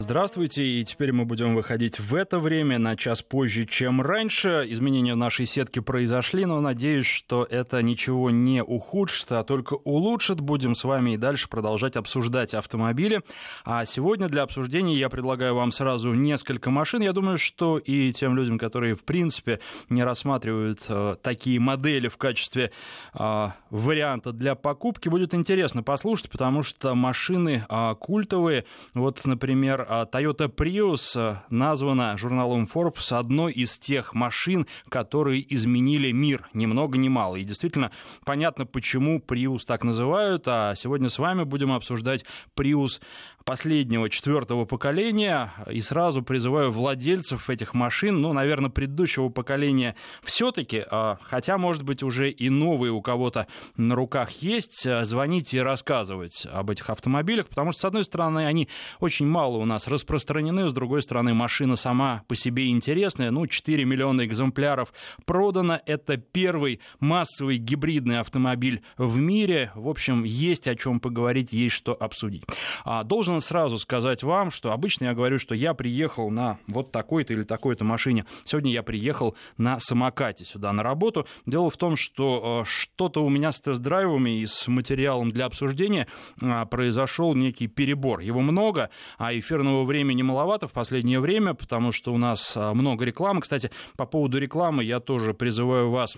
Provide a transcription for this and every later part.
Здравствуйте, и теперь мы будем выходить в это время на час позже, чем раньше. Изменения в нашей сетке произошли, но надеюсь, что это ничего не ухудшит, а только улучшит. Будем с вами и дальше продолжать обсуждать автомобили. А сегодня для обсуждения я предлагаю вам сразу несколько машин. Я думаю, что и тем людям, которые в принципе не рассматривают э, такие модели в качестве э, варианта для покупки, будет интересно послушать, потому что машины э, культовые. Вот, например, Toyota Prius э, названа журналом Forbes одной из тех машин, которые изменили мир, ни много ни мало. И действительно понятно, почему Prius так называют. А сегодня с вами будем обсуждать Prius последнего, четвертого поколения. И сразу призываю владельцев этих машин, ну, наверное, предыдущего поколения все-таки, а, хотя, может быть, уже и новые у кого-то на руках есть, э, звонить и рассказывать об этих автомобилях, потому что, с одной стороны, они очень мало у нас распространены. С другой стороны, машина сама по себе интересная. Ну, 4 миллиона экземпляров продано. Это первый массовый гибридный автомобиль в мире. В общем, есть о чем поговорить, есть что обсудить. А, должен сразу сказать вам, что обычно я говорю, что я приехал на вот такой-то или такой-то машине. Сегодня я приехал на самокате сюда на работу. Дело в том, что э, что-то у меня с тест-драйвами и с материалом для обсуждения э, произошел некий перебор. Его много, а эфирного времени маловато в последнее время, потому что у нас а, много рекламы. Кстати, по поводу рекламы я тоже призываю вас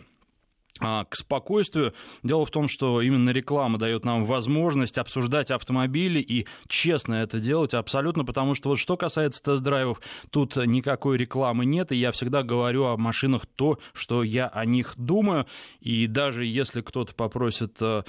к спокойствию. Дело в том, что именно реклама дает нам возможность обсуждать автомобили и честно это делать абсолютно, потому что вот что касается тест-драйвов, тут никакой рекламы нет, и я всегда говорю о машинах то, что я о них думаю, и даже если кто-то попросит э,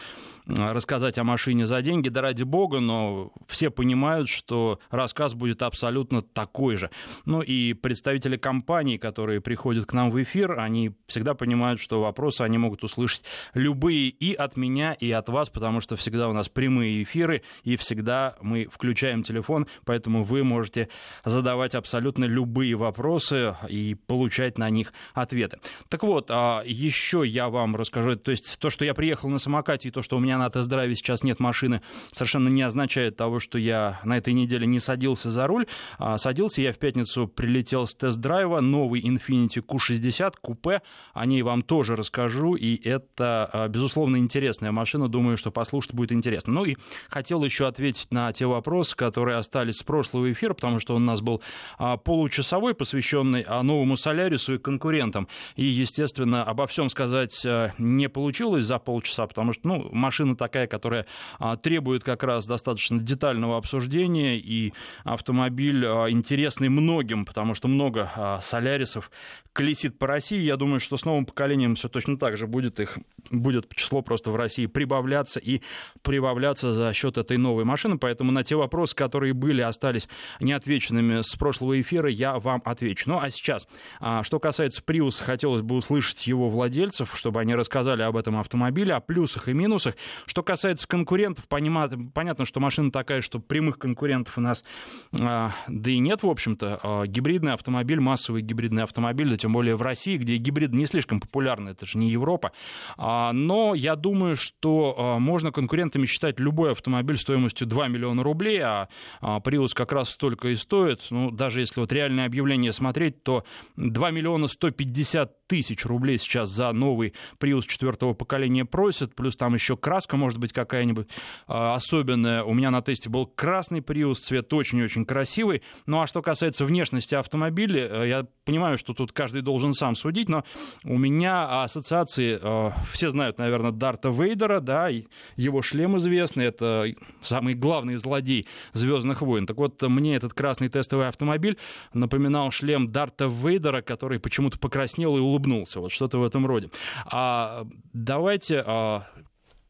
рассказать о машине за деньги, да ради бога, но все понимают, что рассказ будет абсолютно такой же. Ну и представители компаний, которые приходят к нам в эфир, они всегда понимают, что вопросы они могут услышать любые и от меня, и от вас, потому что всегда у нас прямые эфиры, и всегда мы включаем телефон, поэтому вы можете задавать абсолютно любые вопросы и получать на них ответы. Так вот, а, еще я вам расскажу, то есть то, что я приехал на самокате, и то, что у меня на тест-драйве сейчас нет машины, совершенно не означает того, что я на этой неделе не садился за руль. А, садился я в пятницу, прилетел с тест-драйва, новый Infiniti Q60, купе, о ней вам тоже расскажу, и это, а, безусловно, интересная машина. Думаю, что послушать будет интересно. Ну и хотел еще ответить на те вопросы, которые остались с прошлого эфира, потому что он у нас был а, получасовой, посвященный а, новому Солярису и конкурентам. И, естественно, обо всем сказать не получилось за полчаса, потому что ну, машина такая, которая требует как раз достаточно детального обсуждения, и автомобиль интересный многим, потому что много Солярисов колесит по России. Я думаю, что с новым поколением все точно так же будет их будет число просто в России прибавляться и прибавляться за счет этой новой машины. Поэтому на те вопросы, которые были, остались неотвеченными с прошлого эфира, я вам отвечу. Ну а сейчас, а, что касается Prius, хотелось бы услышать его владельцев, чтобы они рассказали об этом автомобиле, о плюсах и минусах. Что касается конкурентов, понятно, что машина такая, что прямых конкурентов у нас а, да и нет, в общем-то. А, гибридный автомобиль, массовый гибридный автомобиль, да тем более в России, где гибрид не слишком популярны, это же не Европа. А, но я думаю, что а, можно конкурентами считать любой автомобиль стоимостью 2 миллиона рублей, а Prius как раз столько и стоит. Ну, даже если вот реальное объявление смотреть, то 2 миллиона 150 тысяч рублей сейчас за новый Prius четвертого поколения просят, плюс там еще краска может быть какая-нибудь особенная. У меня на тесте был красный Prius, цвет очень-очень красивый. Ну а что касается внешности автомобиля, э, я понимаю, что тут каждый должен сам судить, но у меня ассоциации Э, все знают, наверное, Дарта Вейдера, да, его шлем известный, это самый главный злодей Звездных войн. Так вот, мне этот красный тестовый автомобиль напоминал шлем Дарта Вейдера, который почему-то покраснел и улыбнулся. Вот что-то в этом роде. А давайте а,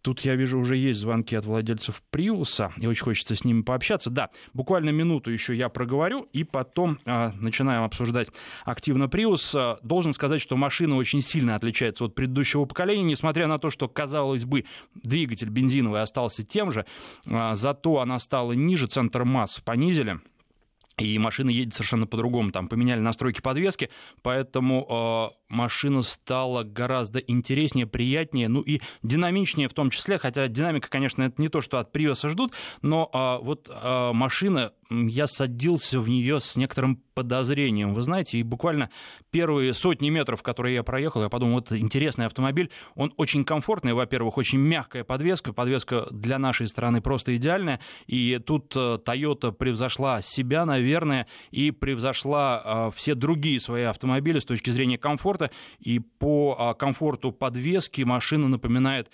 Тут я вижу, уже есть звонки от владельцев Приуса, и очень хочется с ними пообщаться. Да, буквально минуту еще я проговорю, и потом э, начинаем обсуждать активно Приус. Должен сказать, что машина очень сильно отличается от предыдущего поколения, несмотря на то, что, казалось бы, двигатель бензиновый остался тем же, э, зато она стала ниже, центр масс понизили и машина едет совершенно по-другому. Там поменяли настройки подвески, поэтому э, машина стала гораздо интереснее, приятнее, ну и динамичнее в том числе, хотя динамика, конечно, это не то, что от Prius ждут, но э, вот э, машина я садился в нее с некоторым подозрением, вы знаете, и буквально первые сотни метров, которые я проехал, я подумал, вот интересный автомобиль, он очень комфортный, во-первых, очень мягкая подвеска, подвеска для нашей страны просто идеальная, и тут э, Toyota превзошла себя, наверное, и превзошла э, все другие свои автомобили с точки зрения комфорта, и по э, комфорту подвески машина напоминает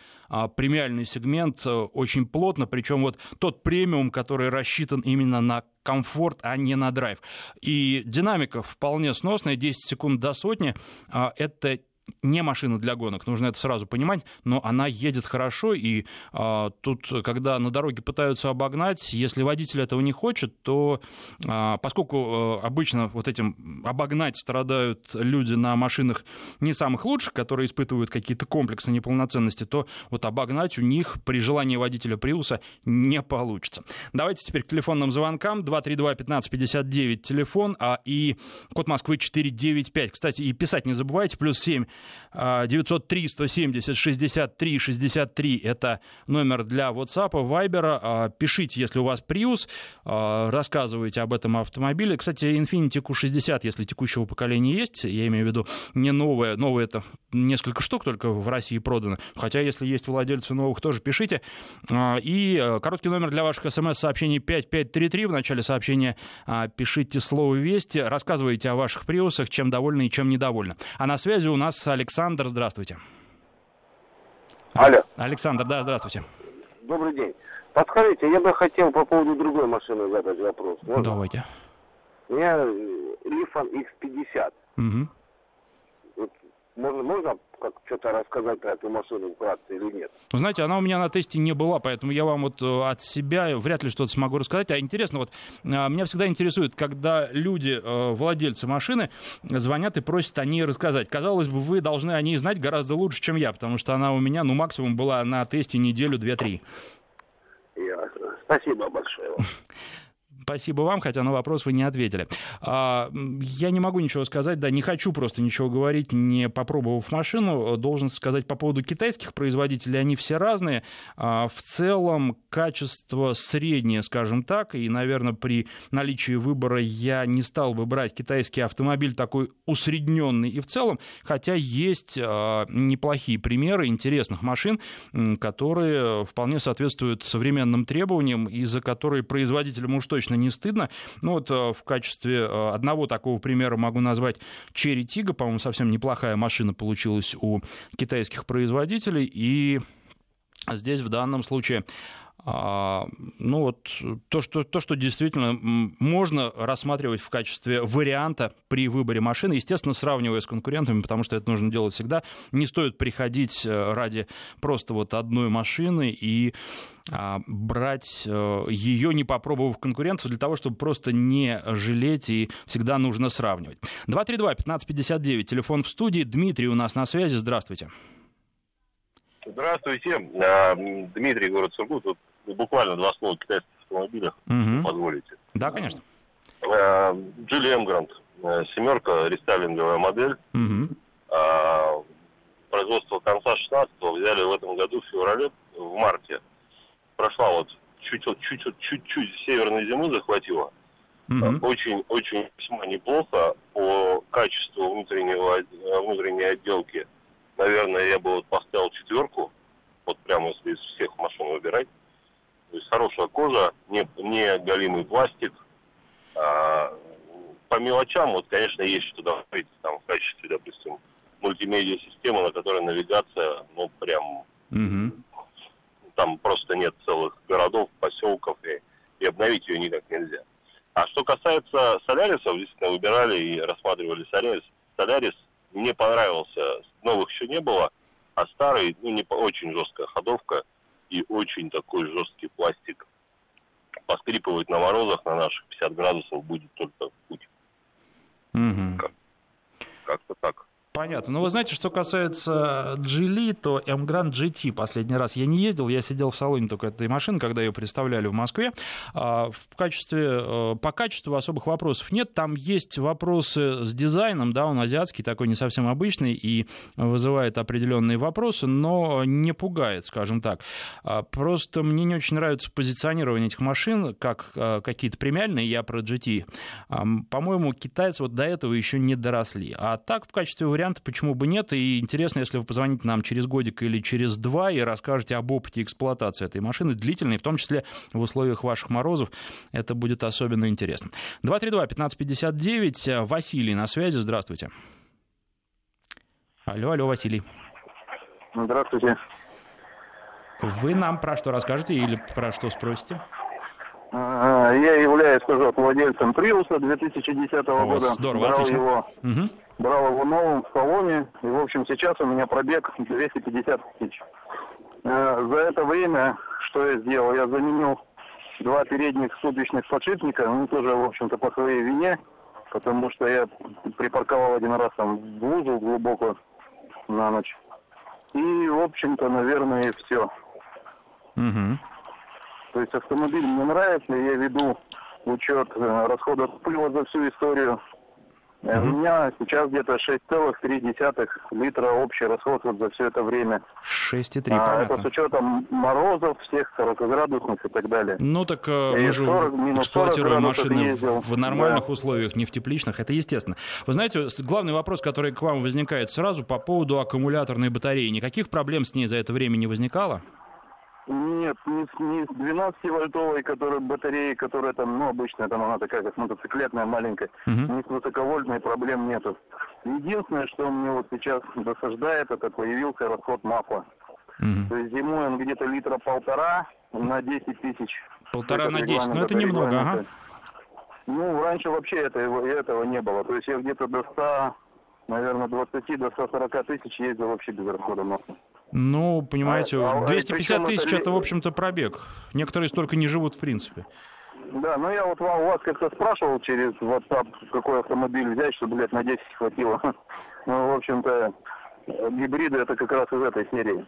премиальный сегмент очень плотно, причем вот тот премиум, который рассчитан именно на комфорт, а не на драйв. И динамика вполне сносная, 10 секунд до сотни. А, это не машина для гонок, нужно это сразу понимать, но она едет хорошо, и а, тут, когда на дороге пытаются обогнать, если водитель этого не хочет, то а, поскольку а, обычно вот этим обогнать страдают люди на машинах не самых лучших, которые испытывают какие-то комплексы неполноценности, то вот обогнать у них при желании водителя Приуса не получится. Давайте теперь к телефонным звонкам. 232-1559 телефон, а и код Москвы 495. Кстати, и писать не забывайте, плюс 7 903 170 63 63 это номер для WhatsApp, Viber. А, пишите, если у вас Prius, а, рассказывайте об этом автомобиле. Кстати, Infiniti Q60, если текущего поколения есть, я имею в виду не новое, новое это несколько штук только в России продано, хотя если есть владельцы новых, тоже пишите. А, и короткий номер для ваших смс-сообщений 5533. В начале сообщения пишите слово «Вести», рассказывайте о ваших приусах, чем довольны и чем недовольны. А на связи у нас Александр. Здравствуйте. Алло. Александр, да, здравствуйте. Добрый день. Подскажите, я бы хотел по поводу другой машины задать вопрос. Можно? Давайте. У меня Лифан X50. Угу. Вот можно, можно как что-то рассказать про эту машину вкратце или нет? Вы знаете, она у меня на тесте не была, поэтому я вам вот э, от себя вряд ли что-то смогу рассказать. А интересно, вот э, меня всегда интересует, когда люди, э, владельцы машины, звонят и просят о ней рассказать. Казалось бы, вы должны о ней знать гораздо лучше, чем я, потому что она у меня, ну, максимум была на тесте неделю, две-три. Ясно. Спасибо большое вам. Спасибо вам, хотя на вопрос вы не ответили. А, я не могу ничего сказать, да, не хочу просто ничего говорить, не попробовав машину. Должен сказать по поводу китайских производителей, они все разные. А, в целом качество среднее, скажем так, и, наверное, при наличии выбора я не стал бы брать китайский автомобиль такой усредненный и в целом, хотя есть а, неплохие примеры интересных машин, которые вполне соответствуют современным требованиям и за которые производителям уж точно не стыдно. Ну вот э, в качестве э, одного такого примера могу назвать Cherry Tiggo, по-моему, совсем неплохая машина получилась у китайских производителей, и здесь в данном случае ну вот то что, то, что действительно можно рассматривать в качестве варианта при выборе машины, естественно, сравнивая с конкурентами, потому что это нужно делать всегда. Не стоит приходить э, ради просто вот одной машины и а, брать э, ее, не попробовав конкурентов, для того, чтобы просто не жалеть, и всегда нужно сравнивать. 232-1559, телефон в студии. Дмитрий у нас на связи. Здравствуйте. Здравствуйте. А, Дмитрий, город Сургут. Вот буквально два слова о китайских автомобилях, угу. позволите. Да, конечно. Джули Эмгрант, э, семерка, рестайлинговая модель. Угу. Производство конца 16-го взяли в этом году в феврале, в марте. Прошла вот чуть-чуть, чуть-чуть, чуть-чуть северной зимы захватила. Угу. Очень, очень весьма неплохо по качеству внутреннего, внутренней отделки. Наверное, я бы вот поставил четверку, вот прямо если из всех машин выбирать. То есть хорошая кожа, не, не галимый пластик. А, по мелочам, вот, конечно, есть что добавить там в качестве, допустим, мультимедиа системы, на которой навигация, ну, прям, угу. там просто нет целых городов, поселков, и, и обновить ее никак нельзя. А что касается Солярисов, действительно, выбирали и рассматривали Солярис. Солярис мне понравился, новых еще не было, а старый, ну, не очень жесткая ходовка – и очень такой жесткий пластик. Поскрипывать на морозах на наших 50 градусов будет только в путь. Угу. Как, как-то так. Понятно. Но вы знаете, что касается Geely, то M-Grand GT последний раз я не ездил, я сидел в салоне только этой машины, когда ее представляли в Москве. А, в качестве, э, по качеству особых вопросов нет. Там есть вопросы с дизайном, да, он азиатский, такой не совсем обычный и вызывает определенные вопросы, но не пугает, скажем так. А, просто мне не очень нравится позиционирование этих машин как э, какие-то премиальные, я про GT. По-моему, китайцы вот до этого еще не доросли. А так, в качестве варианта варианты, почему бы нет. И интересно, если вы позвоните нам через годик или через два и расскажете об опыте эксплуатации этой машины, длительной, в том числе в условиях ваших морозов, это будет особенно интересно. 232-1559, Василий на связи, здравствуйте. Алло, алло, Василий. Здравствуйте. Вы нам про что расскажете или про что спросите? Я являюсь тоже владельцем Приуса 2010 О, года. Здорово, Брал отлично. его угу брал его новым в салоне, и, в общем, сейчас у меня пробег 250 тысяч. Э, за это время, что я сделал? Я заменил два передних ступичных подшипника, ну, тоже, в общем-то, по своей вине, потому что я припарковал один раз там в узел глубоко на ночь. И, в общем-то, наверное, все. Угу. То есть автомобиль мне нравится, я веду учет э, расходов пыла за всю историю. Mm-hmm. У меня сейчас где-то 6,3 литра общий расход вот за все это время. 6,3, а, понятно. Это с учетом морозов, всех 40-градусных и так далее. Ну так э, мы же 40, эксплуатируем машины в нормальных да. условиях, не в тепличных, это естественно. Вы знаете, главный вопрос, который к вам возникает сразу по поводу аккумуляторной батареи. Никаких проблем с ней за это время не возникало? Нет, не, не с 12-вольтовой которая, батареи, которая там, ну, обычная, там она такая, как мотоциклетная, маленькая. Uh-huh. Не с высоковольтной проблем нету. Единственное, что мне вот сейчас досаждает, это появился расход масла. Uh-huh. То есть зимой он где-то литра полтора на 10 тысяч. Полтора на 10, ну это немного, ага. Ну, раньше вообще этого, этого не было. То есть я где-то до 100, наверное, 20 до 140 тысяч ездил вообще без расхода масла. Ну, понимаете, 250 а, тысяч это, в общем-то, пробег. Некоторые столько не живут, в принципе. Да, ну я вот вам, у вас как-то спрашивал через WhatsApp, какой автомобиль взять, чтобы, блядь, на 10 хватило. Ну, в общем-то, гибриды это как раз из этой серии.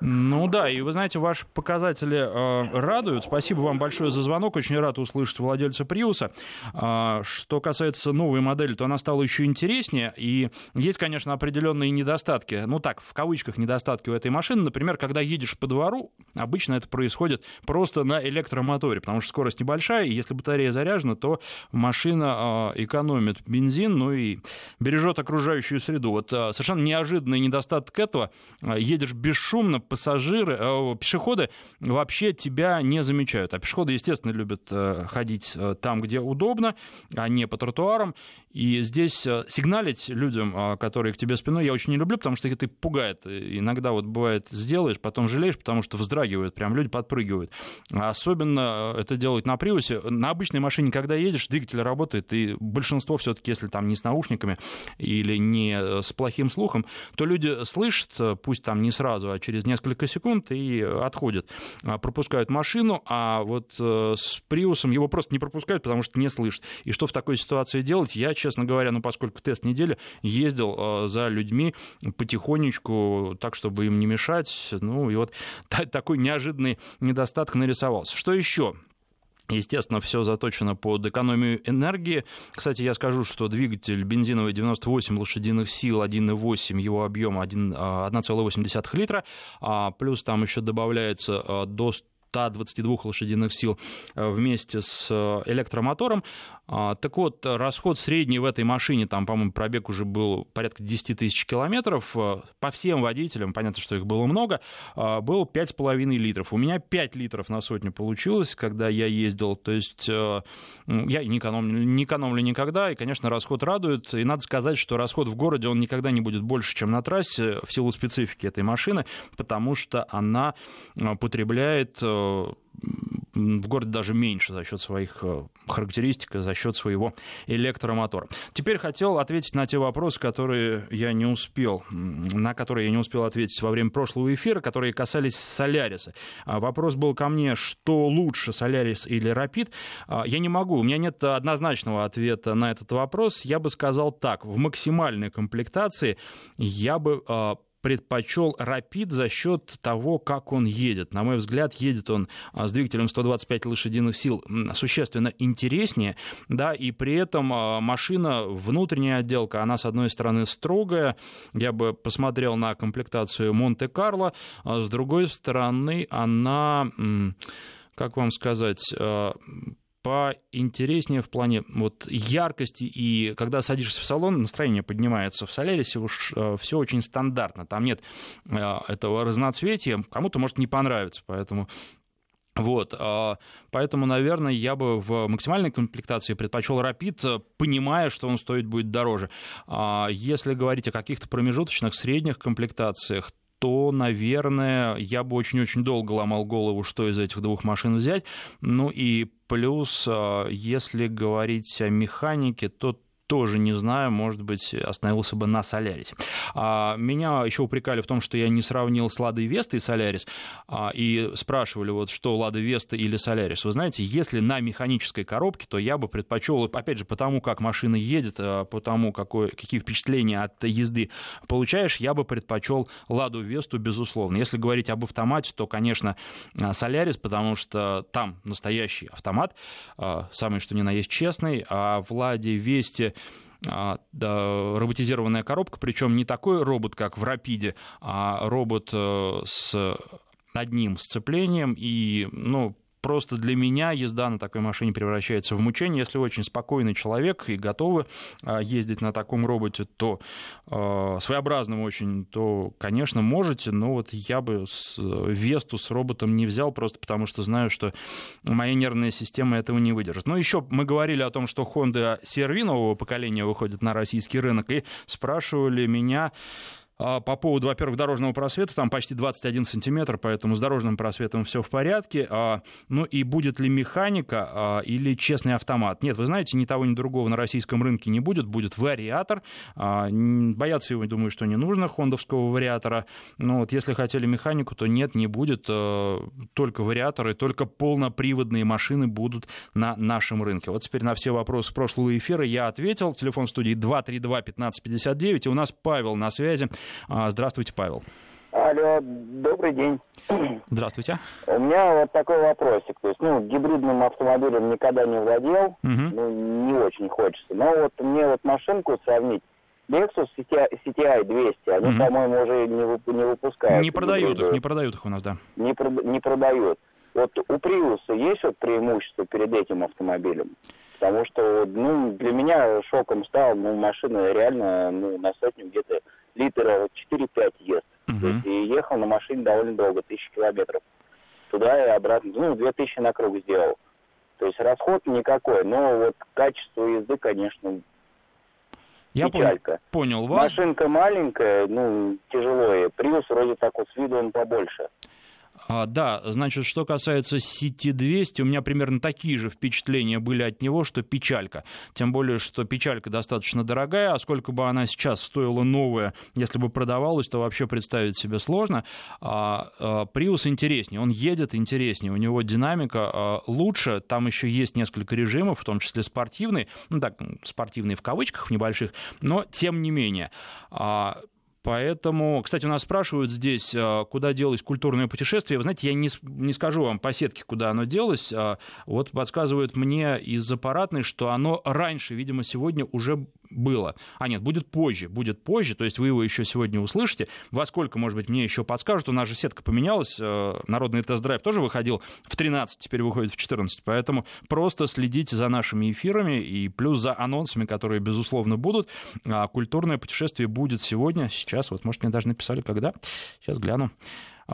Ну да, и вы знаете, ваши показатели э, радуют. Спасибо вам большое за звонок. Очень рад услышать владельца Приуса. Э, что касается новой модели, то она стала еще интереснее. И есть, конечно, определенные недостатки. Ну так, в кавычках недостатки у этой машины. Например, когда едешь по двору, обычно это происходит просто на электромоторе, потому что скорость небольшая, и если батарея заряжена, то машина э, экономит бензин, ну и бережет окружающую среду. Вот э, совершенно неожиданный недостаток этого. Э, едешь бесшумно, пассажиры, э, пешеходы вообще тебя не замечают. А пешеходы, естественно, любят э, ходить э, там, где удобно, а не по тротуарам. И здесь сигналить людям, которые к тебе спиной, я очень не люблю, потому что это пугает. Иногда вот бывает, сделаешь, потом жалеешь, потому что вздрагивают, прям люди подпрыгивают. Особенно это делают на привозе. На обычной машине, когда едешь, двигатель работает, и большинство все-таки, если там не с наушниками или не с плохим слухом, то люди слышат, пусть там не сразу, а через несколько несколько секунд и отходят, а, пропускают машину, а вот э, с Приусом его просто не пропускают, потому что не слышат. И что в такой ситуации делать? Я, честно говоря, ну поскольку тест недели, ездил э, за людьми потихонечку, так, чтобы им не мешать. Ну и вот такой неожиданный недостаток нарисовался. Что еще? Естественно, все заточено под экономию энергии. Кстати, я скажу, что двигатель бензиновый 98 лошадиных сил, 1,8, его объем 1,8 а, литра, а плюс там еще добавляется а, до 122 лошадиных сил э, вместе с э, электромотором. А, так вот, расход средний в этой машине, там, по-моему, пробег уже был порядка 10 тысяч километров, э, по всем водителям, понятно, что их было много, был 5,5 литров. У меня 5 литров на сотню получилось, когда я ездил, то есть я не экономлю, не экономлю никогда, и, конечно, расход радует, и надо сказать, что расход в городе, он никогда не будет больше, чем на трассе, в силу специфики этой машины, потому что она потребляет в городе даже меньше за счет своих э, характеристик и за счет своего электромотора. Теперь хотел ответить на те вопросы, которые я не успел, на которые я не успел ответить во время прошлого эфира, которые касались Соляриса. А вопрос был ко мне, что лучше, Солярис или Рапид? А, я не могу, у меня нет однозначного ответа на этот вопрос. Я бы сказал так, в максимальной комплектации я бы а, предпочел Rapid за счет того, как он едет. На мой взгляд, едет он а, с двигателем 125 лошадиных сил существенно интереснее, да, и при этом а, машина, внутренняя отделка, она, с одной стороны, строгая, я бы посмотрел на комплектацию Монте-Карло, а с другой стороны, она как вам сказать, поинтереснее в плане вот яркости, и когда садишься в салон, настроение поднимается. В Солярисе уж э, все очень стандартно, там нет э, этого разноцветия, кому-то может не понравиться, поэтому вот, э, поэтому, наверное, я бы в максимальной комплектации предпочел Rapid, понимая, что он стоит будет дороже. А если говорить о каких-то промежуточных, средних комплектациях, то, наверное, я бы очень-очень долго ломал голову, что из этих двух машин взять. Ну и плюс, а, если говорить о механике, то тоже не знаю, может быть, остановился бы на Солярисе. А, меня еще упрекали в том, что я не сравнил с Ладой Веста и Солярис, а, и спрашивали, вот что, Лада Веста или Солярис. Вы знаете, если на механической коробке, то я бы предпочел, опять же, потому как машина едет, а, потому какое, какие впечатления от езды получаешь, я бы предпочел Ладу Весту, безусловно. Если говорить об автомате, то, конечно, Солярис, потому что там настоящий автомат, самый что ни на есть честный, а в Ладе Весте а, роботизированная коробка, причем не такой робот, как в Рапиде, а робот э, с одним сцеплением и, ну, просто для меня езда на такой машине превращается в мучение. Если очень спокойный человек и готовы а, ездить на таком роботе, то э, своеобразным очень, то, конечно, можете, но вот я бы с Весту с роботом не взял, просто потому что знаю, что моя нервная система этого не выдержит. Но еще мы говорили о том, что Honda CR-V нового поколения выходит на российский рынок, и спрашивали меня, по поводу, во-первых, дорожного просвета, там почти 21 сантиметр, поэтому с дорожным просветом все в порядке. А, ну и будет ли механика а, или честный автомат? Нет, вы знаете, ни того, ни другого на российском рынке не будет. Будет вариатор. Бояться его, думаю, что не нужно, хондовского вариатора. Но вот если хотели механику, то нет, не будет. Только вариаторы, только полноприводные машины будут на нашем рынке. Вот теперь на все вопросы прошлого эфира я ответил. Телефон студии 232-1559. И у нас Павел на связи. А, здравствуйте, Павел. Алло, добрый день. Здравствуйте. У меня вот такой вопросик. То есть, ну, гибридным автомобилем никогда не владел, угу. ну, не очень хочется. Но вот мне вот машинку сравнить, Lexus CTI 200, они, угу. по-моему, уже не, не выпускают. Не продают их, не продают их у нас, да. Не, прод, не продают. Вот у Prius есть вот преимущество перед этим автомобилем? Потому что, ну, для меня шоком стал, ну, машина реально, ну, на сотню где-то литра 4-5 ест. Угу. То есть, и ехал на машине довольно долго, тысячи километров. Туда и обратно, ну, 2000 на круг сделал. То есть расход никакой, но вот качество езды, конечно, я печалька. понял вас. Машинка маленькая, ну, тяжело. Приус вроде так вот с виду он побольше. А, да, значит, что касается CT200, у меня примерно такие же впечатления были от него, что печалька. Тем более, что печалька достаточно дорогая, а сколько бы она сейчас стоила новая, если бы продавалась, то вообще представить себе сложно. А, а, Prius интереснее, он едет интереснее, у него динамика а, лучше, там еще есть несколько режимов, в том числе спортивный, ну так, спортивный в кавычках небольших, но тем не менее. А, Поэтому, кстати, у нас спрашивают здесь, а, куда делось культурное путешествие. Вы знаете, я не, не скажу вам по сетке, куда оно делось. А, вот подсказывают мне из аппаратной, что оно раньше, видимо, сегодня уже было. А нет, будет позже, будет позже, то есть вы его еще сегодня услышите. Во сколько, может быть, мне еще подскажут. У нас же сетка поменялась, э, народный тест-драйв тоже выходил в 13, теперь выходит в 14. Поэтому просто следите за нашими эфирами и плюс за анонсами, которые, безусловно, будут. А культурное путешествие будет сегодня, сейчас, вот, может, мне даже написали, когда. Сейчас гляну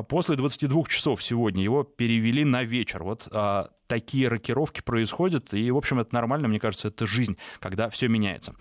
после 22 часов сегодня его перевели на вечер. Вот а, такие рокировки происходят, и, в общем, это нормально, мне кажется, это жизнь, когда все меняется.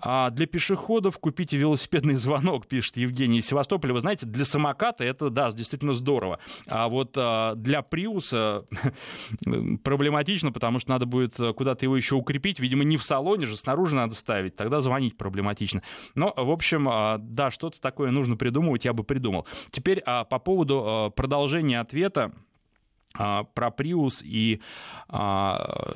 А для пешеходов купите велосипедный звонок, пишет Евгений из Севастополя. Вы знаете, для самоката это, да, действительно здорово. А вот а, для Приуса проблематично, потому что надо будет куда-то его еще укрепить. Видимо, не в салоне же, снаружи надо ставить. Тогда звонить проблематично. Но, в общем, а, да, что-то такое нужно придумывать, я бы придумал. Теперь а, по поводу а, продолжения ответа про Prius и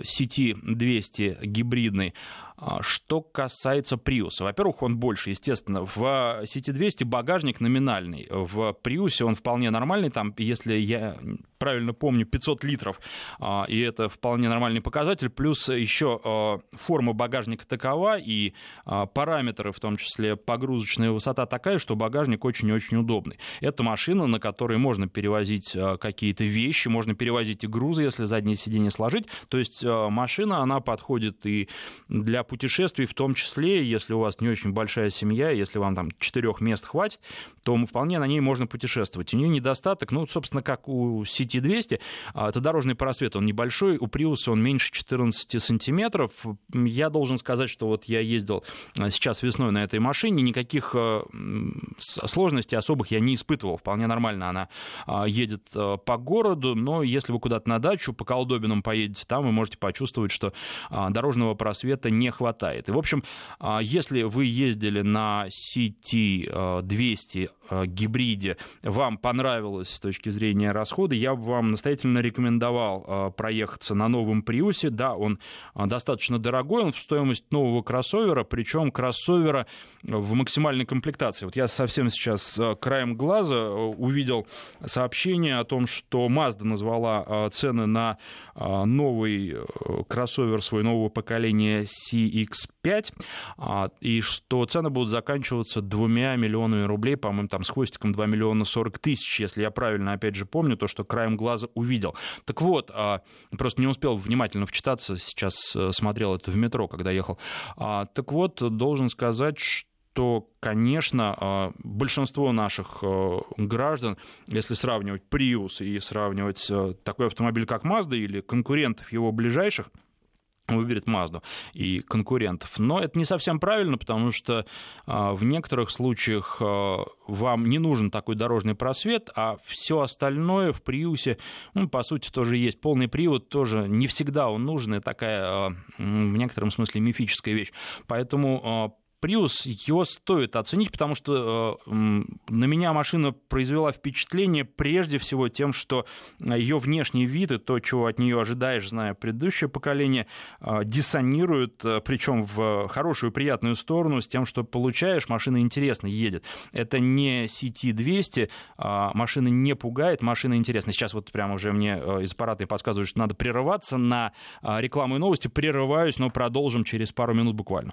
сети 200 гибридный. А, что касается Приуса, во-первых, он больше, естественно. В City 200 багажник номинальный. В Приусе он вполне нормальный. Там, если я правильно помню, 500 литров. А, и это вполне нормальный показатель. Плюс еще а, форма багажника такова, и параметры, в том числе погрузочная высота такая, что багажник очень-очень удобный. Это машина, на которой можно перевозить какие-то вещи, можно перевозить и грузы, если заднее сиденье сложить. То есть машина, она подходит и для путешествий, в том числе, если у вас не очень большая семья, если вам там четырех мест хватит, то вполне на ней можно путешествовать. У нее недостаток, ну, собственно, как у City 200, а, это дорожный просвет, он небольшой, у Prius он меньше 14 сантиметров. Я должен сказать, что вот я ездил а, сейчас весной на этой машине, никаких а, сложностей особых я не испытывал, вполне нормально она едет по городу, но если вы куда-то на дачу по колдобинам поедете, там вы можете почувствовать, что дорожного просвета не хватает. И, в общем, а, если вы ездили на CT200 а, гибриде, вам понравилось с точки зрения расхода, я бы вам настоятельно рекомендовал а, проехаться на новом Приусе. Да, он достаточно дорогой, он в стоимость нового кроссовера, причем кроссовера в максимальной комплектации. Вот я совсем сейчас краем глаза увидел сообщение о том, что Mazda назвала цены на новый кроссовер свой нового поколения C CX5, а, и что цены будут заканчиваться двумя миллионами рублей, по-моему, там с хвостиком 2 миллиона 40 тысяч, если я правильно, опять же, помню, то, что краем глаза увидел. Так вот, а, просто не успел внимательно вчитаться, сейчас э, смотрел это в метро, когда ехал. А, так вот, должен сказать, что то, конечно, большинство наших э, граждан, если сравнивать Prius и сравнивать э, такой автомобиль, как Mazda или конкурентов его ближайших, выберет Мазду и конкурентов. Но это не совсем правильно, потому что а, в некоторых случаях а, вам не нужен такой дорожный просвет, а все остальное в Приусе, ну, по сути, тоже есть. Полный привод тоже не всегда он нужен, и такая а, в некотором смысле мифическая вещь. Поэтому Prius, его стоит оценить, потому что э, на меня машина произвела впечатление прежде всего тем, что ее внешний вид и то, чего от нее ожидаешь, зная предыдущее поколение, э, диссонирует, э, причем в хорошую приятную сторону, с тем, что получаешь, машина интересно едет. Это не CT200, а машина не пугает, машина интересна. Сейчас вот прямо уже мне из аппарата подсказывают, что надо прерываться на рекламу и новости. Прерываюсь, но продолжим через пару минут буквально.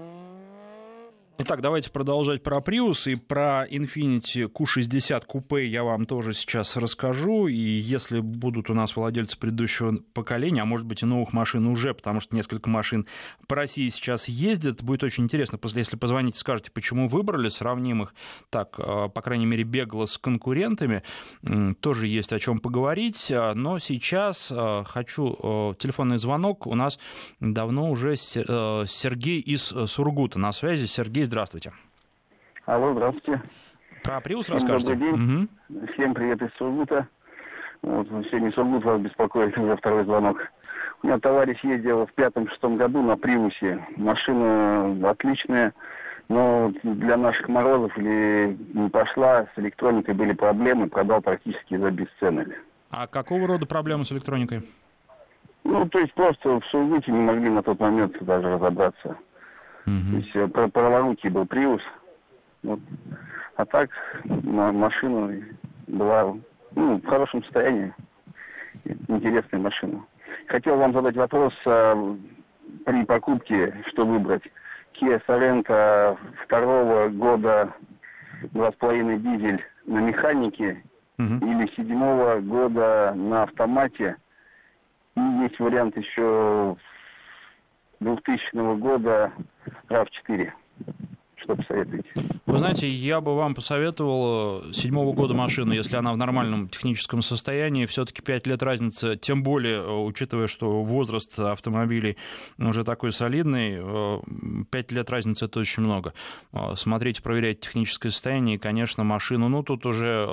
Итак, давайте продолжать про Prius и про Infiniti Q60 купе я вам тоже сейчас расскажу. И если будут у нас владельцы предыдущего поколения, а может быть и новых машин уже, потому что несколько машин по России сейчас ездят, будет очень интересно, после, если позвоните, скажете, почему выбрали, сравним их так, э, по крайней мере, бегло с конкурентами, тоже есть о чем поговорить. Но сейчас э, хочу э, телефонный звонок. У нас давно уже Сергей из Сургута на связи. Сергей, здравствуйте. Алло, здравствуйте. Про Приус расскажете? Добрый день. Угу. Всем привет из Сургута. Вот, сегодня Сургут вас беспокоит за второй звонок. У меня товарищ ездил в пятом-шестом году на Приусе. Машина отличная, но для наших морозов или не пошла, с электроникой были проблемы, продал практически за бесценок. А какого рода проблемы с электроникой? Ну, то есть просто в Сургуте не могли на тот момент даже разобраться. Угу. То есть праворукий был Приус. Вот. А так машина была ну, в хорошем состоянии. Интересная машина. Хотел вам задать вопрос а, при покупке, что выбрать. Kia Sorento второго года, два с половиной дизель на механике угу. или седьмого года на автомате. И есть вариант еще 2000 года RAV4. Что посоветуете? Вы знаете, я бы вам посоветовал э, седьмого года машины, если она в нормальном техническом состоянии, все-таки 5 лет разницы, тем более, э, учитывая, что возраст автомобилей уже такой солидный, 5 лет разницы это очень много. Смотреть, проверять техническое состояние, и, конечно, машину, ну, тут уже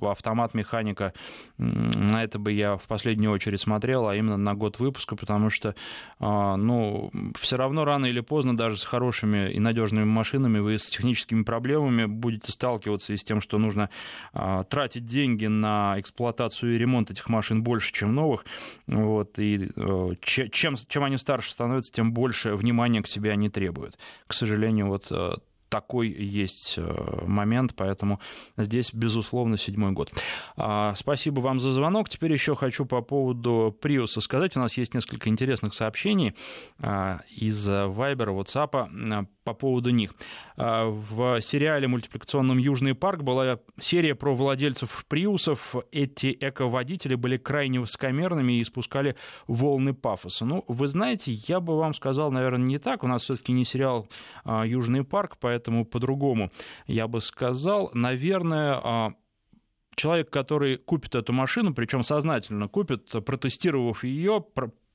автомат, механика, на это бы я в последнюю очередь смотрел, а именно на год выпуска, потому что, ну, все равно рано или поздно даже с хорошими и надежными машинами вы с техническими проблемами будете сталкиваться и с тем, что нужно а, тратить деньги на эксплуатацию и ремонт этих машин больше, чем новых. Вот, и а, чем, чем они старше становятся, тем больше внимания к себе они требуют. К сожалению, вот а, такой есть э, момент, поэтому здесь, безусловно, седьмой год. А, спасибо вам за звонок. Теперь еще хочу по поводу Приуса сказать. У нас есть несколько интересных сообщений а, из Viber, WhatsApp по поводу них. А, в сериале мультипликационном «Южный парк» была серия про владельцев приусов. Эти эко-водители были крайне высокомерными и испускали волны пафоса. Ну, вы знаете, я бы вам сказал, наверное, не так. У нас все-таки не сериал а, «Южный парк», поэтому по-другому я бы сказал. Наверное, а, человек, который купит эту машину, причем сознательно купит, протестировав ее,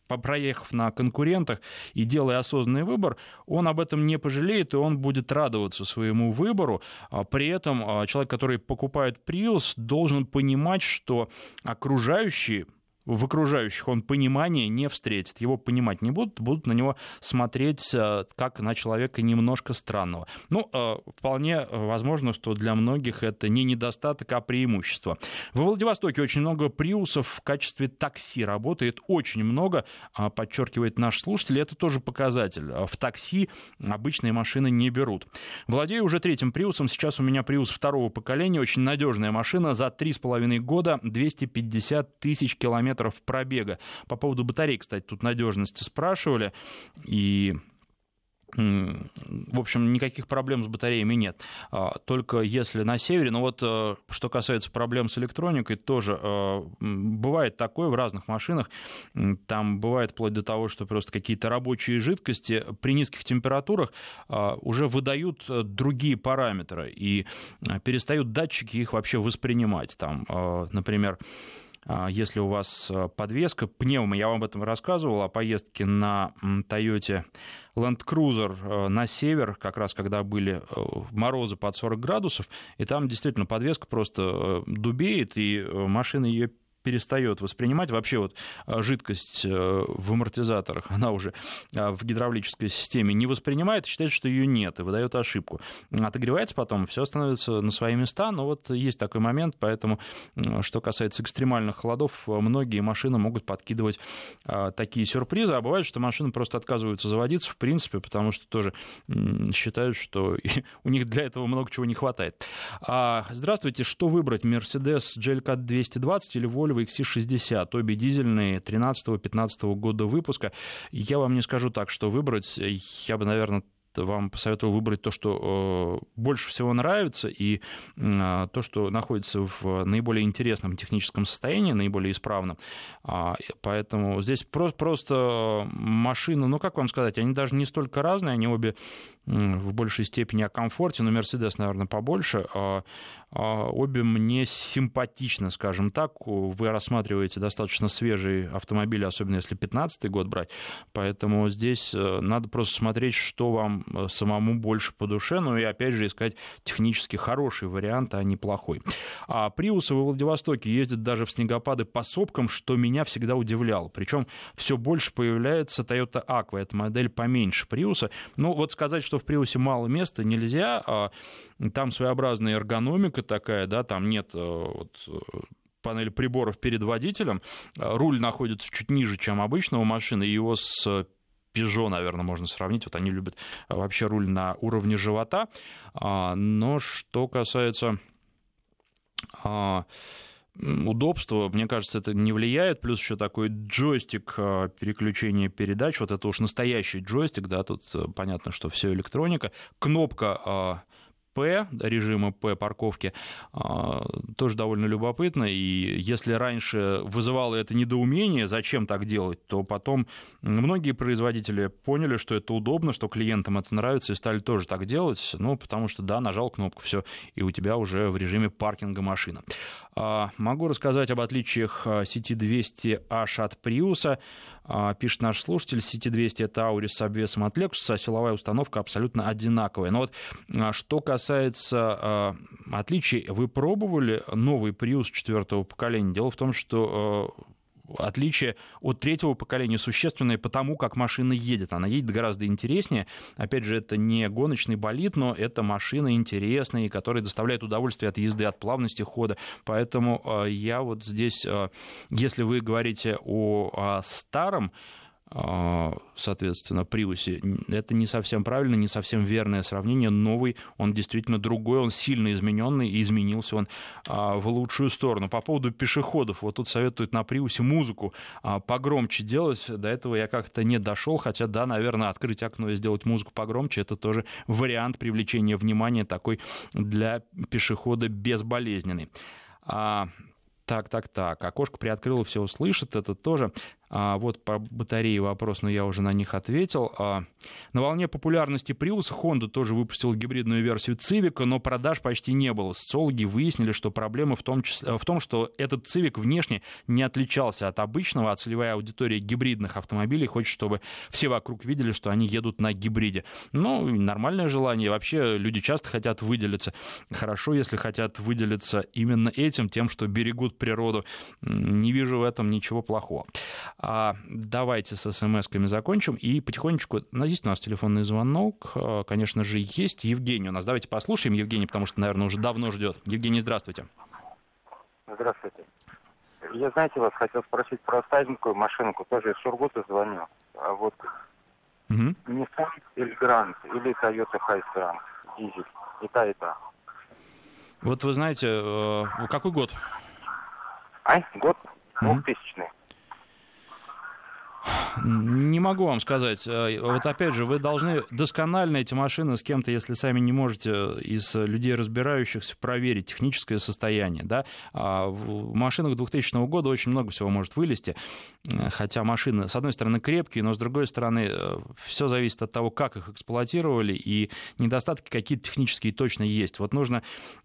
проехав на конкурентах и делая осознанный выбор, он об этом не пожалеет, и он будет радоваться своему выбору. А при этом а, человек, который покупает Prius, должен понимать, что окружающие в окружающих он понимания не встретит, его понимать не будут, будут на него смотреть э, как на человека немножко странного. Ну, э, вполне возможно, что для многих это не недостаток, а преимущество. Во Владивостоке очень много приусов в качестве такси работает, очень много, а, подчеркивает наш слушатель, это тоже показатель. В такси обычные машины не берут. Владею уже третьим приусом, сейчас у меня приус второго поколения, очень надежная машина, за 3,5 года 250 тысяч километров километров пробега. По поводу батарей, кстати, тут надежности спрашивали. И в общем, никаких проблем с батареями нет. А, только если на севере, ну вот э, что касается проблем с электроникой, тоже э, бывает такое в разных машинах. Там бывает вплоть до того, что просто какие-то рабочие жидкости при низких температурах а, уже выдают э, другие параметры и перестают датчики их вообще воспринимать. Там, например, если у вас э, подвеска, пневма, я вам об этом рассказывал, о поездке на Toyota Land Cruiser э, на север, как раз когда были э, морозы под 40 градусов, и там действительно подвеска просто дубеет, и машина ее перестает воспринимать. Вообще вот а, жидкость э, в амортизаторах, она уже а, в гидравлической системе не воспринимает, считает, что ее нет, и выдает ошибку. Отогревается потом, все становится на свои места, но вот есть такой момент, поэтому, что касается экстремальных холодов, многие машины могут подкидывать а, такие сюрпризы, а бывает, что машины просто отказываются заводиться, в принципе, потому что тоже считают, что у них для этого много чего не хватает. Здравствуйте, что выбрать, Mercedes GLK 220 или Volvo XC60, обе дизельные 13-15 года выпуска. Я вам не скажу так, что выбрать. Я бы, наверное, вам посоветую выбрать то, что э, больше всего нравится, и э, то, что находится в наиболее интересном техническом состоянии, наиболее исправном. А, поэтому здесь просто машины, ну, как вам сказать, они даже не столько разные, они обе в большей степени о комфорте, но Мерседес, наверное, побольше. А, а, обе мне симпатичны, скажем так. Вы рассматриваете достаточно свежие автомобили, особенно если 15 год брать. Поэтому здесь э, надо просто смотреть, что вам э, самому больше по душе. Ну и опять же искать технически хороший вариант, а не плохой. А Приусы во Владивостоке ездят даже в снегопады по сопкам, что меня всегда удивляло. Причем все больше появляется Toyota Aqua. Это модель поменьше Приуса. Ну вот сказать, что в Приусе мало места нельзя. А там своеобразная эргономика такая, да, там нет э, вот, э, панели приборов перед водителем. Руль находится чуть ниже, чем обычного машины, и его с Peugeot, наверное, можно сравнить. Вот они любят вообще руль на уровне живота. А, но что касается а, удобства, мне кажется, это не влияет. Плюс еще такой джойстик а, переключения передач. Вот это уж настоящий джойстик, да, тут понятно, что все электроника. Кнопка П, режима П парковки, тоже довольно любопытно. И если раньше вызывало это недоумение, зачем так делать, то потом многие производители поняли, что это удобно, что клиентам это нравится, и стали тоже так делать, ну, потому что, да, нажал кнопку, все, и у тебя уже в режиме паркинга машина. Могу рассказать об отличиях сети 200H от Prius. Пишет наш слушатель, сети 200 это Auris с обвесом от Lexus, а силовая установка абсолютно одинаковая. Но вот что касается отличий, вы пробовали новый Prius четвертого поколения? Дело в том, что отличие от третьего поколения существенное потому, как машина едет. Она едет гораздо интереснее. Опять же, это не гоночный болид, но это машина интересная, которая доставляет удовольствие от езды, от плавности хода. Поэтому э, я вот здесь, э, если вы говорите о, старом, соответственно, Приусе. Это не совсем правильно, не совсем верное сравнение. Новый, он действительно другой, он сильно измененный, и изменился он а, в лучшую сторону. По поводу пешеходов, вот тут советуют на Приусе музыку а, погромче делать. До этого я как-то не дошел, хотя, да, наверное, открыть окно и сделать музыку погромче, это тоже вариант привлечения внимания такой для пешехода безболезненный. Так, так, так. Окошко приоткрыло, все услышит. Это тоже а, вот по батарее вопрос, но я уже на них ответил. А, на волне популярности Prius Honda тоже выпустила гибридную версию Civic, но продаж почти не было. Социологи выяснили, что проблема в том, в том, что этот Civic внешне не отличался от обычного, а целевая аудитория гибридных автомобилей хочет, чтобы все вокруг видели, что они едут на гибриде. Ну, нормальное желание. Вообще люди часто хотят выделиться. Хорошо, если хотят выделиться именно этим, тем, что берегут природу. Не вижу в этом ничего плохого. А, давайте с смс-ками закончим и потихонечку... Есть у нас телефонный звонок, а, конечно же, есть. Евгений у нас. Давайте послушаем Евгений, потому что, наверное, уже давно ждет. Евгений, здравствуйте. Здравствуйте. Я, знаете, вас хотел спросить про старенькую машинку. Тоже из Сургута звоню. А вот угу. Nissan Elgrand или Toyota Highstrand дизель. И та, и та. Вот вы знаете, э, какой год? А? Год? Двухтысячный. Не могу вам сказать. Э, вот опять же, вы должны досконально эти машины с кем-то, если сами не можете из людей разбирающихся, проверить техническое состояние. Да? А в машинах 2000 года очень много всего может вылезти, э, хотя машины, с одной стороны, крепкие, но с другой стороны, э, все зависит от того, как их эксплуатировали, и недостатки какие-то технические точно есть. Вот нужно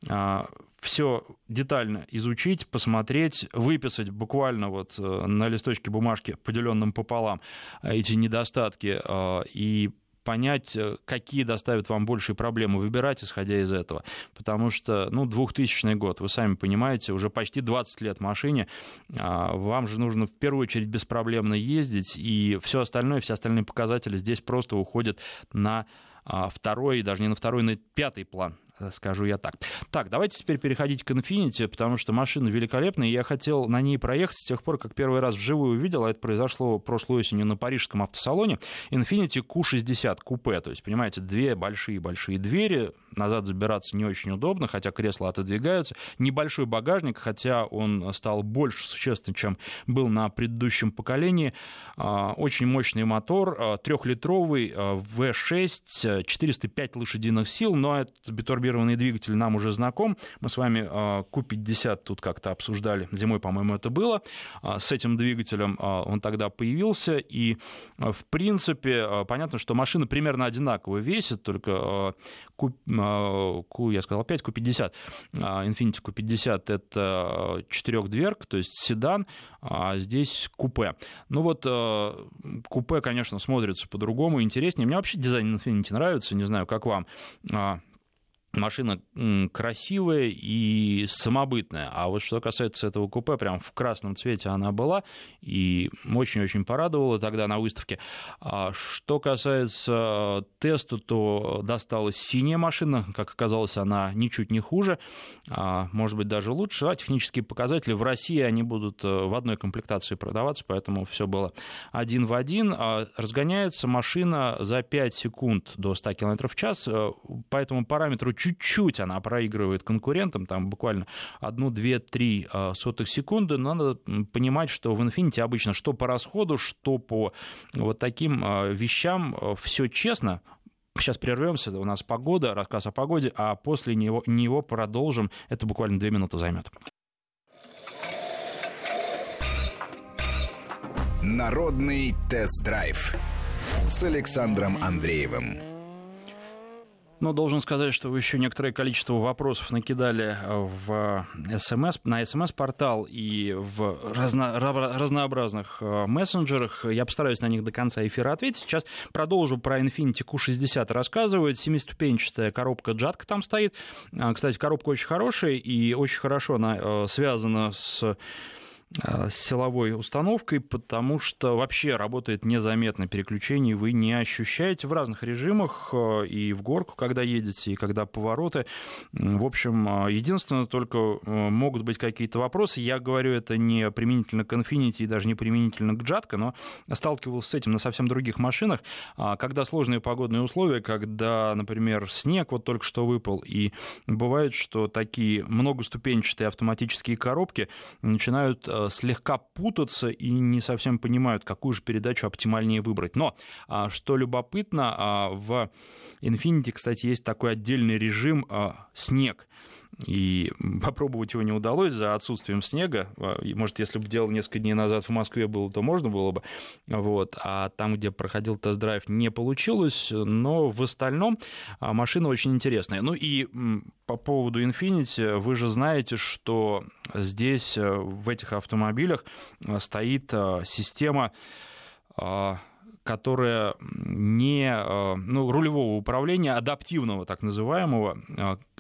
а, все детально изучить, посмотреть, выписать буквально вот э, на листочке бумажки, поделенном пополам, э, эти недостатки э, и понять, какие доставят вам большие проблемы, выбирать, исходя из этого. Потому что, ну, 2000 год, вы сами понимаете, уже почти 20 лет машине, вам же нужно в первую очередь беспроблемно ездить, и все остальное, все остальные показатели здесь просто уходят на второй, даже не на второй, на пятый план. Э, скажу я так. Так, давайте теперь переходить к Infiniti, потому что машина великолепная, и я хотел на ней проехать с тех пор, как первый раз вживую увидел, а это произошло прошлой осенью на парижском автосалоне, Infiniti Q60 купе, то есть, понимаете, две большие-большие двери, назад забираться не очень удобно, хотя кресла отодвигаются, небольшой багажник, хотя он стал больше существенно, чем был на предыдущем поколении, а, очень мощный мотор, а, трехлитровый V6, 405 лошадиных сил, но это битурбированный турбированный двигатель нам уже знаком. Мы с вами Q50 а, тут как-то обсуждали, зимой, по-моему, это было. А, с этим двигателем а, он тогда появился, и, в принципе, понятно, что машина примерно одинаково весит, только Q, Q я сказал опять, Q50, Infiniti Q50 это четырехдверка, то есть седан, а здесь купе. Ну вот купе, конечно, смотрится по-другому, интереснее. Мне вообще дизайн Infiniti нравится, не знаю, как вам машина красивая и самобытная. А вот что касается этого купе, прям в красном цвете она была и очень-очень порадовала тогда на выставке. А что касается теста, то досталась синяя машина. Как оказалось, она ничуть не хуже, а может быть даже лучше. А технические показатели в России они будут э, в одной комплектации продаваться, поэтому все было один в один. А разгоняется машина за 5 секунд до 100 км в час, э, по этому параметру чуть-чуть она проигрывает конкурентам, там буквально одну, две, три а, сотых секунды. Надо понимать, что в Infinity обычно что по расходу, что по вот таким а, вещам а, все честно, Сейчас прервемся, у нас погода, рассказ о погоде, а после него, него продолжим. Это буквально две минуты займет. Народный тест-драйв с Александром Андреевым. Но должен сказать, что вы еще некоторое количество вопросов накидали в СМС, на СМС-портал и в разно, разнообразных э, мессенджерах. Я постараюсь на них до конца эфира ответить. Сейчас продолжу про Infiniti Q60 рассказывать. Семиступенчатая коробка джатка там стоит. А, кстати, коробка очень хорошая и очень хорошо она э, связана с Э, с силовой установкой, потому что вообще работает незаметно переключений, вы не ощущаете в разных режимах, э, и в горку, когда едете, и когда повороты. В общем, э, единственное, только могут быть какие-то вопросы. Я говорю это не применительно к Infiniti и даже не применительно к Джатко, но сталкивался с этим на совсем других машинах. А когда сложные погодные условия, когда, например, снег вот только что выпал, и бывает, что такие многоступенчатые автоматические коробки начинают слегка путаться и не совсем понимают, какую же передачу оптимальнее выбрать. Но, а, что любопытно, а, в Infinity, кстати, есть такой отдельный режим а, «снег». И попробовать его не удалось за отсутствием снега. Может, если бы делал несколько дней назад в Москве было, то можно было бы. Вот. А там, где проходил тест-драйв, не получилось. Но в остальном машина очень интересная. Ну и по поводу Infinity, вы же знаете, что здесь, э, в этих автомобилях, э, стоит э, система которая не ну, рулевого управления, адаптивного так называемого.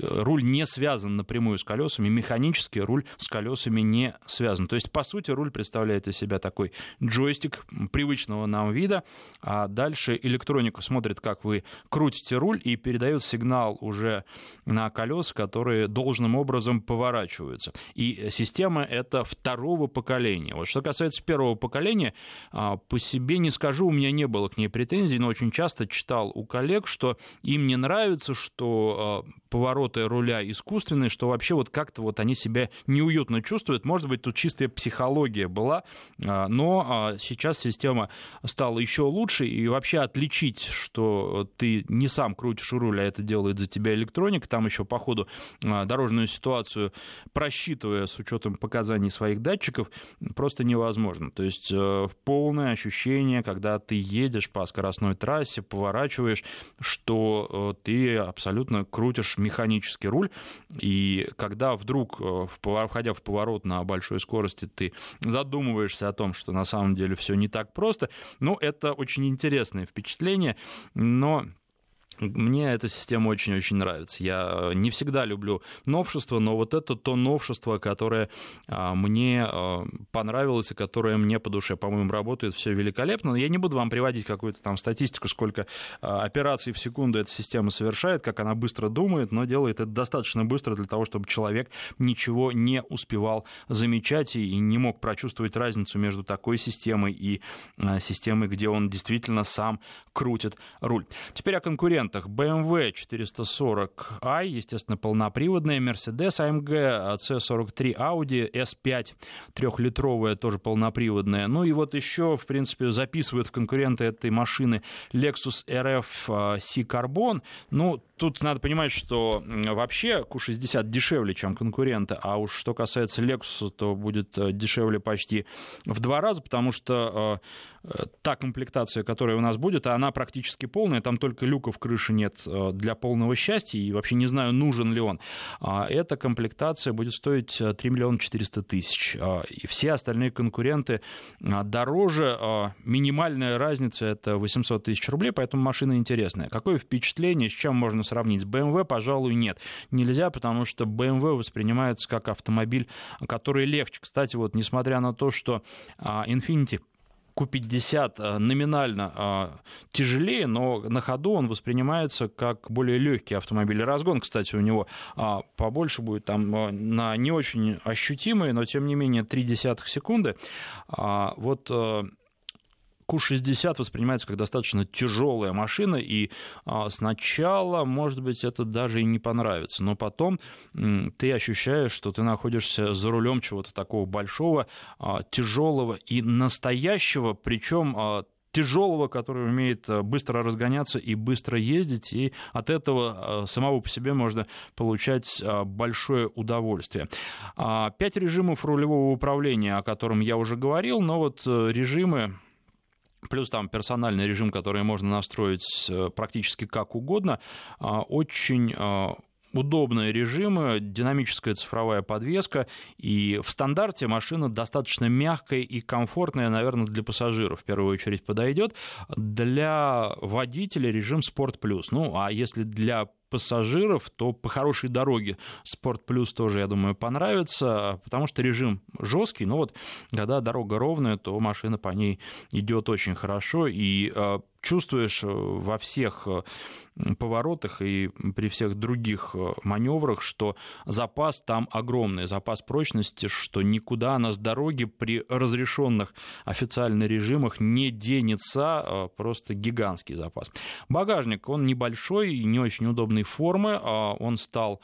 Руль не связан напрямую с колесами, механически руль с колесами не связан. То есть, по сути, руль представляет из себя такой джойстик привычного нам вида, а дальше электроника смотрит, как вы крутите руль и передает сигнал уже на колеса, которые должным образом поворачиваются. И система это второго поколения. Вот что касается первого поколения, по себе не скажу, у меня не было к ней претензий, но очень часто читал у коллег, что им не нравится, что а, повороты руля искусственные, что вообще вот как-то вот они себя неуютно чувствуют. Может быть, тут чистая психология была, а, но а, сейчас система стала еще лучше, и вообще отличить, что ты не сам крутишь руль, а это делает за тебя электроника, там еще по ходу дорожную ситуацию просчитывая с учетом показаний своих датчиков, просто невозможно. То есть э, полное ощущение, когда ты едешь по скоростной трассе, поворачиваешь, что э, ты абсолютно крутишь механический руль, и когда вдруг, э, входя в поворот на большой скорости, ты задумываешься о том, что на самом деле все не так просто, ну, это очень интересное впечатление, но мне эта система очень-очень нравится. Я э, не всегда люблю новшества, но вот это то новшество, которое а, мне э, понравилось и которое мне по душе, по-моему, работает все великолепно. Я не буду вам приводить какую-то там статистику, сколько а, операций в секунду эта система совершает, как она быстро думает, но делает это достаточно быстро для того, чтобы человек ничего не успевал замечать и не мог прочувствовать разницу между такой системой и а, системой, где он действительно сам крутит руль. Теперь о конкурентах конкурентах BMW 440i, естественно, полноприводная, Mercedes AMG, C43 Audi, S5 трехлитровая, тоже полноприводная. Ну и вот еще, в принципе, записывают в конкуренты этой машины Lexus RF C-Carbon. Ну, тут надо понимать, что вообще Q60 дешевле, чем конкуренты, а уж что касается Lexus, то будет э, дешевле почти в два раза, потому что э, э, та комплектация, которая у нас будет, она практически полная, там только люков крыши нет для полного счастья, и вообще не знаю, нужен ли он. А эта комплектация будет стоить 3 миллиона 400 тысяч. И все остальные конкуренты дороже. Минимальная разница это 800 тысяч рублей, поэтому машина интересная. Какое впечатление, с чем можно сравнить. С BMW, пожалуй, нет. Нельзя, потому что BMW воспринимается как автомобиль, который легче. Кстати, вот несмотря на то, что а, Infiniti Q50 а, номинально а, тяжелее, но на ходу он воспринимается как более легкий автомобиль. Разгон, кстати, у него побольше будет, там на не очень ощутимые, но тем не менее 0,3 секунды. Вот Q60 воспринимается как достаточно тяжелая машина, и а, сначала, может быть, это даже и не понравится, но потом ты ощущаешь, что ты находишься за рулем чего-то такого большого, а, тяжелого и настоящего, причем а, тяжелого, который умеет быстро разгоняться и быстро ездить, и от этого самого по себе можно получать большое удовольствие. Пять режимов рулевого управления, о котором я уже говорил, но вот режимы плюс там персональный режим, который можно настроить э, практически как угодно, а, очень а, удобные режимы, динамическая цифровая подвеска, и в стандарте машина достаточно мягкая и комфортная, наверное, для пассажиров в первую очередь подойдет. Для водителя режим Sport Plus. Ну, а если для пассажиров, то по хорошей дороге Спорт Плюс тоже, я думаю, понравится, потому что режим жесткий, но вот когда дорога ровная, то машина по ней идет очень хорошо, и э, чувствуешь э, во всех э, поворотах и при всех других маневрах, что запас там огромный, запас прочности, что никуда она с дороги при разрешенных официальных режимах не денется, просто гигантский запас. Багажник, он небольшой, не очень определенной формы, а он стал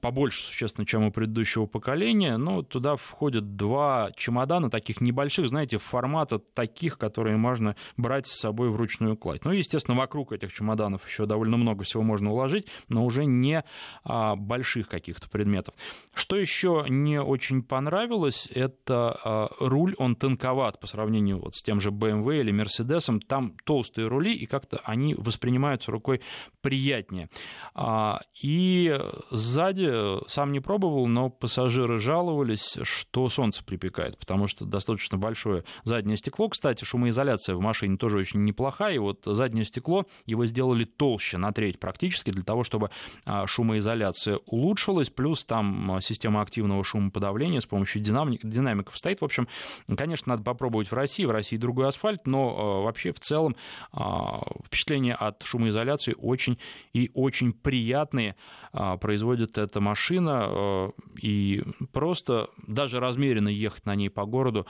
побольше существенно, чем у предыдущего поколения, но туда входят два чемодана таких небольших, знаете, формата таких, которые можно брать с собой в ручную кладь. Ну, естественно, вокруг этих чемоданов еще довольно много всего можно уложить, но уже не а, больших каких-то предметов. Что еще не очень понравилось, это а, руль, он тонковат по сравнению вот с тем же BMW или Mercedes, там толстые рули, и как-то они воспринимаются рукой приятнее. А, и Сзади, э, сам не пробовал, но пассажиры жаловались, что солнце припекает, потому что достаточно большое заднее стекло. Кстати, шумоизоляция в машине тоже очень неплохая, и вот заднее стекло его сделали толще на треть практически, для того, чтобы а, шумоизоляция улучшилась, плюс там а, система активного шумоподавления с помощью динамик, динамиков стоит. В общем, конечно, надо попробовать в России, в России другой асфальт, но а, вообще в целом впечатления от шумоизоляции очень и очень приятные производит эта машина, и просто даже размеренно ехать на ней по городу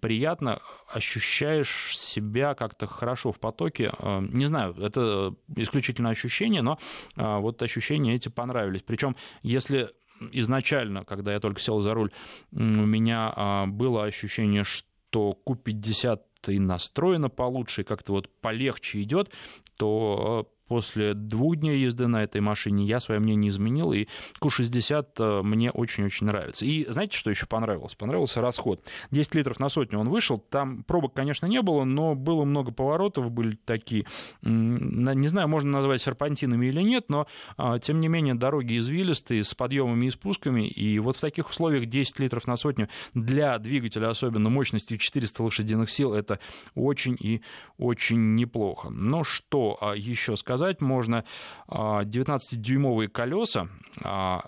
приятно, ощущаешь себя как-то хорошо в потоке. Э, не знаю, это исключительно ощущение, но э, вот ощущения эти понравились. Причем, если изначально, когда я только сел за руль, у меня было ощущение, что Q50 и настроено получше, и как-то вот полегче идет, то после двух дней езды на этой машине я свое мнение изменил, и Q60 э, мне очень-очень нравится. И знаете, что еще понравилось? Понравился расход. 10 литров на сотню он вышел, там пробок, конечно, не было, но было много поворотов, были такие, не знаю, можно назвать серпантинами или нет, но, а, тем не менее, дороги извилистые, с подъемами и спусками, и вот в таких условиях 10 литров на сотню для двигателя, особенно мощностью 400 лошадиных сил, это очень и очень неплохо. Но что а, еще сказать? Сказать можно. 19-дюймовые а, колеса а,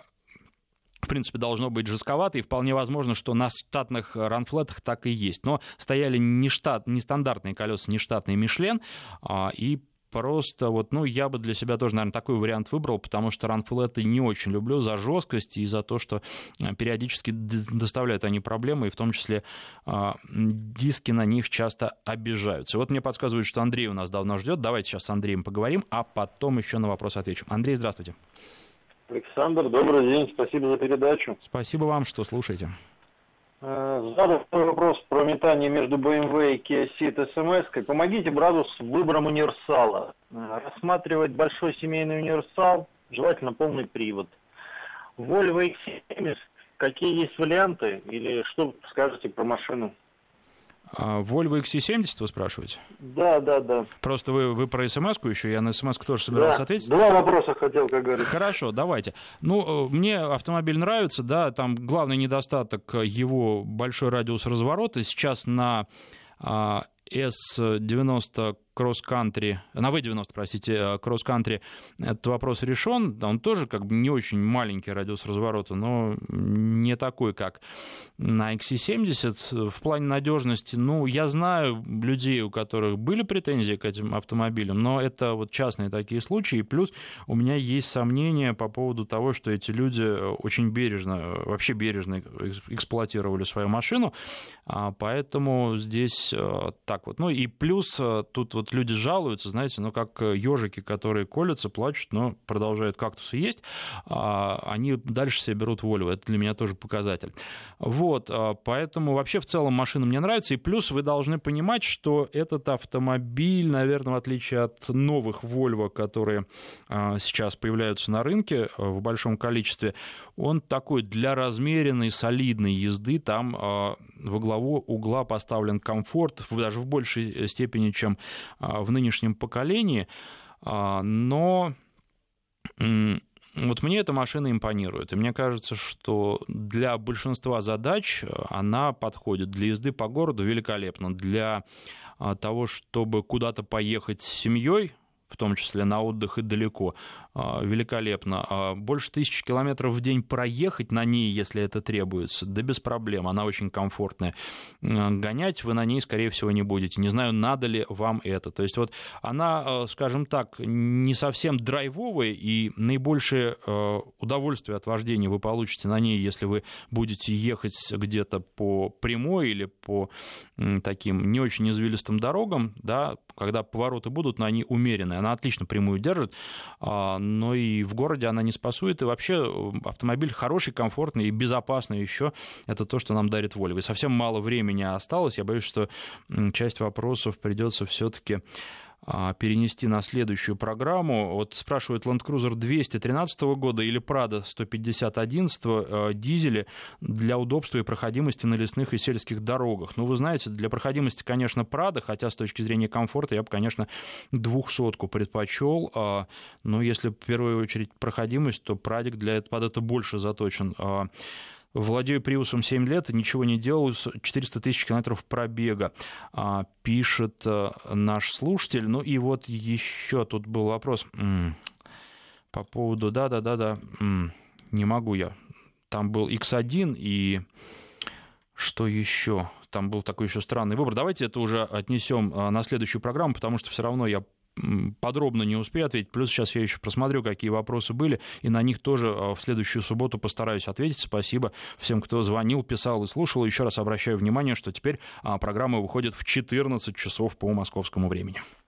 в принципе, должно быть жестковато, и вполне возможно, что на штатных ранфлетах так и есть. Но стояли не штат, нестандартные колеса, не штатный Мишлен, а, и просто вот, ну, я бы для себя тоже, наверное, такой вариант выбрал, потому что ранфлеты не очень люблю за жесткость и за то, что э, периодически доставляют они проблемы, и в том числе э, диски на них часто обижаются. вот мне подсказывают, что Андрей у нас давно ждет. Давайте сейчас с Андреем поговорим, а потом еще на вопрос отвечу. Андрей, здравствуйте. Александр, добрый день, спасибо за передачу. Спасибо вам, что слушаете. Э, задал вопрос про метание между BMW и Kia Ceed смс Помогите брату с выбором универсала. Э, рассматривать большой семейный универсал, желательно полный привод. Volvo X70, какие есть варианты или что скажете про машину? А Volvo XC70 вы спрашиваете? Да, да, да. Просто вы, вы про смс-ку еще, я на смс тоже собирался да. ответить. Два вопроса хотел, как говорится. Хорошо, давайте. Ну, э, мне автомобиль нравится, да, там главный недостаток его большой радиус разворота. Сейчас на S90 кросс-кантри, на V90, простите, кросс-кантри, этот вопрос решен. Он тоже как бы не очень маленький радиус разворота, но не такой, как на XC70. В плане надежности, ну, я знаю людей, у которых были претензии к этим автомобилям, но это вот частные такие случаи. Плюс у меня есть сомнения по поводу того, что эти люди очень бережно, вообще бережно эксплуатировали свою машину, а поэтому здесь э, так вот. Ну и плюс э, тут вот вот люди жалуются, знаете, ну, как ежики, которые колются, плачут, но продолжают кактусы есть, а они дальше себе берут Volvo. Это для меня тоже показатель. Вот, а, поэтому вообще в целом машина мне нравится. И плюс вы должны понимать, что этот автомобиль, наверное, в отличие от новых Volvo, которые а, сейчас появляются на рынке а, в большом количестве, он такой для размеренной, солидной езды. Там во главу угла поставлен комфорт, даже в большей степени, чем в нынешнем поколении. Но вот мне эта машина импонирует. И мне кажется, что для большинства задач она подходит. Для езды по городу великолепно. Для а, того, чтобы куда-то поехать с семьей, в том числе на отдых и далеко, а, великолепно. А больше тысячи километров в день проехать на ней, если это требуется, да без проблем, она очень комфортная. Гонять вы на ней, скорее всего, не будете. Не знаю, надо ли вам это. То есть вот она, а, скажем так, не совсем драйвовая, и наибольшее удовольствие от вождения вы получите на ней, если вы будете ехать где-то по прямой или по таким не очень извилистым дорогам, да, когда повороты будут, но они умеренные. Она отлично прямую держит, но и в городе она не спасует. И вообще э, автомобиль хороший, комфортный и безопасный еще. Это то, что нам дарит Volvo. И совсем мало времени осталось. Я боюсь, что часть вопросов придется все-таки а, перенести на следующую программу. Вот спрашивают Land Cruiser 213 года или Prado 15011 э, дизели для удобства и проходимости на лесных и сельских дорогах. Ну, вы знаете, для проходимости, конечно, Prado, хотя с точки зрения комфорта я бы, конечно, двухсотку предпочел. А, но если в первую очередь проходимость, то Прадик для, под это больше заточен. А, Владею Приусом 7 лет, ничего не делал, 400 тысяч километров пробега, а, пишет э, наш слушатель. Ну и вот еще тут был вопрос по поводу, да-да-да-да, не могу я. Там был X1 и что еще? Там был такой еще странный выбор. Давайте это уже отнесем э, на следующую программу, потому что все равно я подробно не успею ответить. Плюс сейчас я еще просмотрю, какие вопросы были, и на них тоже а, в следующую субботу постараюсь ответить. Спасибо всем, кто звонил, писал и слушал. Еще раз обращаю внимание, что теперь а, программа выходит в 14 часов по московскому времени.